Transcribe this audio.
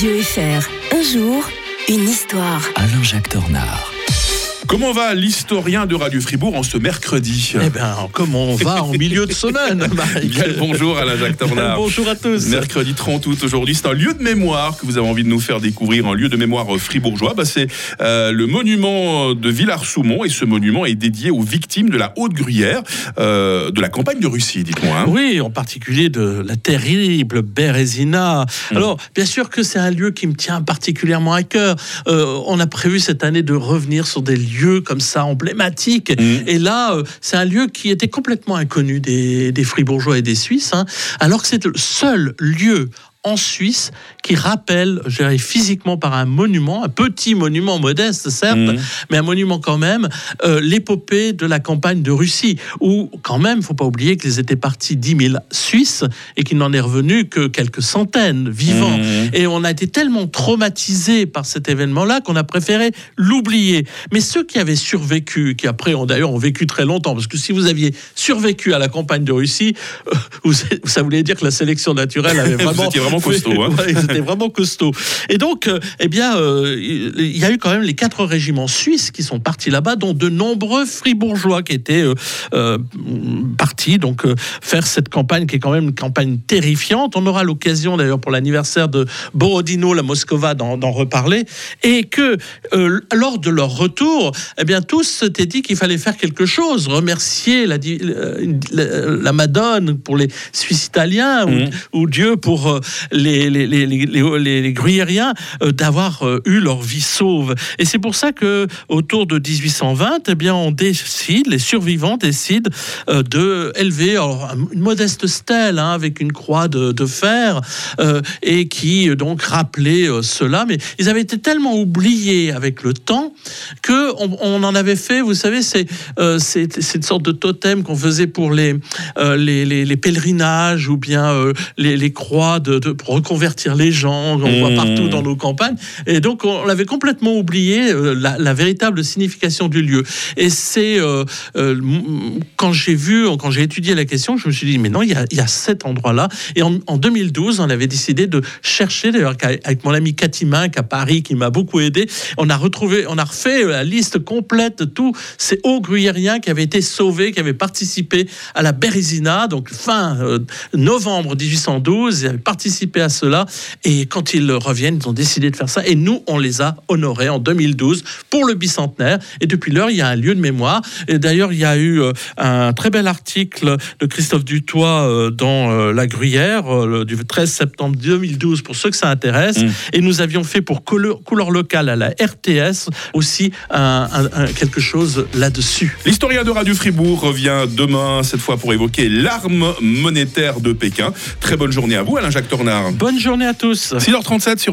Radio FR. Un jour, une histoire. Alain-Jacques Dornard. Comment va l'historien de Radio Fribourg en ce mercredi? Eh bien, comment on va en milieu de semaine, Mike Bien, Bonjour Alain Jacques Tornard. Bonjour à tous. Mercredi 30 août aujourd'hui, c'est un lieu de mémoire que vous avez envie de nous faire découvrir, un lieu de mémoire fribourgeois. Bah, c'est euh, le monument de Villars-Soumont et ce monument est dédié aux victimes de la Haute Gruyère, euh, de la campagne de Russie, dites-moi. hein. Oui, en particulier de la terrible Bérésina. Mm. Alors, bien sûr que c'est un lieu qui me tient particulièrement à cœur. Euh, on a prévu cette année de revenir sur des lieux comme ça emblématiques. Mm. Et là, euh, c'est un lieu qui était complètement inconnu des, des Fribourgeois et des Suisses, hein, alors que c'est le seul lieu en Suisse qui rappelle, je dirais, physiquement par un monument, un petit monument modeste certes, Mhm. mais un monument quand même, euh, l'épopée de la campagne de Russie, où quand même, faut pas oublier qu'ils étaient partis 10 000 Suisses et qu'il n'en est revenu que quelques centaines vivants. Mhm. Et on a été tellement traumatisés par cet événement-là qu'on a préféré l'oublier. Mais ceux qui avaient survécu, qui après ont d'ailleurs ont vécu très longtemps, parce que si vous aviez survécu à la campagne de Russie, euh, ça voulait dire que la sélection naturelle avait vraiment, vraiment costaud, hein. Ouais, ils étaient vraiment costauds. Et donc, euh, eh bien, euh, il y a eu quand même les quatre régiments suisses qui sont partis là-bas, dont de nombreux fribourgeois qui étaient euh, partis donc faire cette campagne qui est quand même une campagne terrifiante. On aura l'occasion d'ailleurs pour l'anniversaire de Borodino, la Moscova, d'en reparler. Et que lors de leur retour, eh bien, tous s'étaient dit qu'il fallait faire quelque chose, remercier la, la, la Madone pour les Suisses italiens ou- ou, Dieu pour les, les, les, les, Gruyériens euh, d'avoir euh, eu leur vie sauve. Et c'est pour ça que autour de 1820, eh bien, on décide, les survivants décident euh, de élever une modeste stèle hein, avec une croix de, fer euh, et qui donc rappelait cela. Mais ils avaient été tellement oubliés avec le temps que on, en avait fait, vous savez, c'est c'est une sorte de totem qu'on faisait pour les, les, les, pèlerinages ou bien les, croix de, reconvertir les gens qu'on voit Mmh. partout dans nos campagnes. Et donc on l'avait complètement oublié euh, la, la véritable signification du lieu. Et c'est euh, euh, quand j'ai vu, quand j'ai étudié la question, je me suis dit mais non, il y a, il y a cet endroit-là. Et en, en 2012, on avait décidé de chercher d'ailleurs avec mon ami Cathy Mink à Paris qui m'a beaucoup aidé. On a retrouvé, on a refait la liste complète de tous ces hauts gruyériens qui avaient été sauvés, qui avaient participé à la Bérésina, donc fin euh, novembre 1812, ils avaient participé à cela. Et quand ils reviennent, ils ont décidé de faire ça. Et nous, on les a honorés en 2012 pour le bicentenaire. Et depuis lors, il y a un lieu de mémoire. Et d'ailleurs, il y a eu euh, un très bel article de Christophe Dutoit euh, dans euh, La Gruyère le- du 13 septembre 2012 pour ceux que ça intéresse. Mm. Et nous avions fait pour couleur, couleur locale à la RTS aussi un- un- un- quelque chose là-dessus. L'historien de Radio Fribourg revient demain, cette fois pour évoquer l'arme monétaire de Pékin. Très bonne journée à vous, Alain Jacques Tornard. Bonne journée à tous. 6h37 sur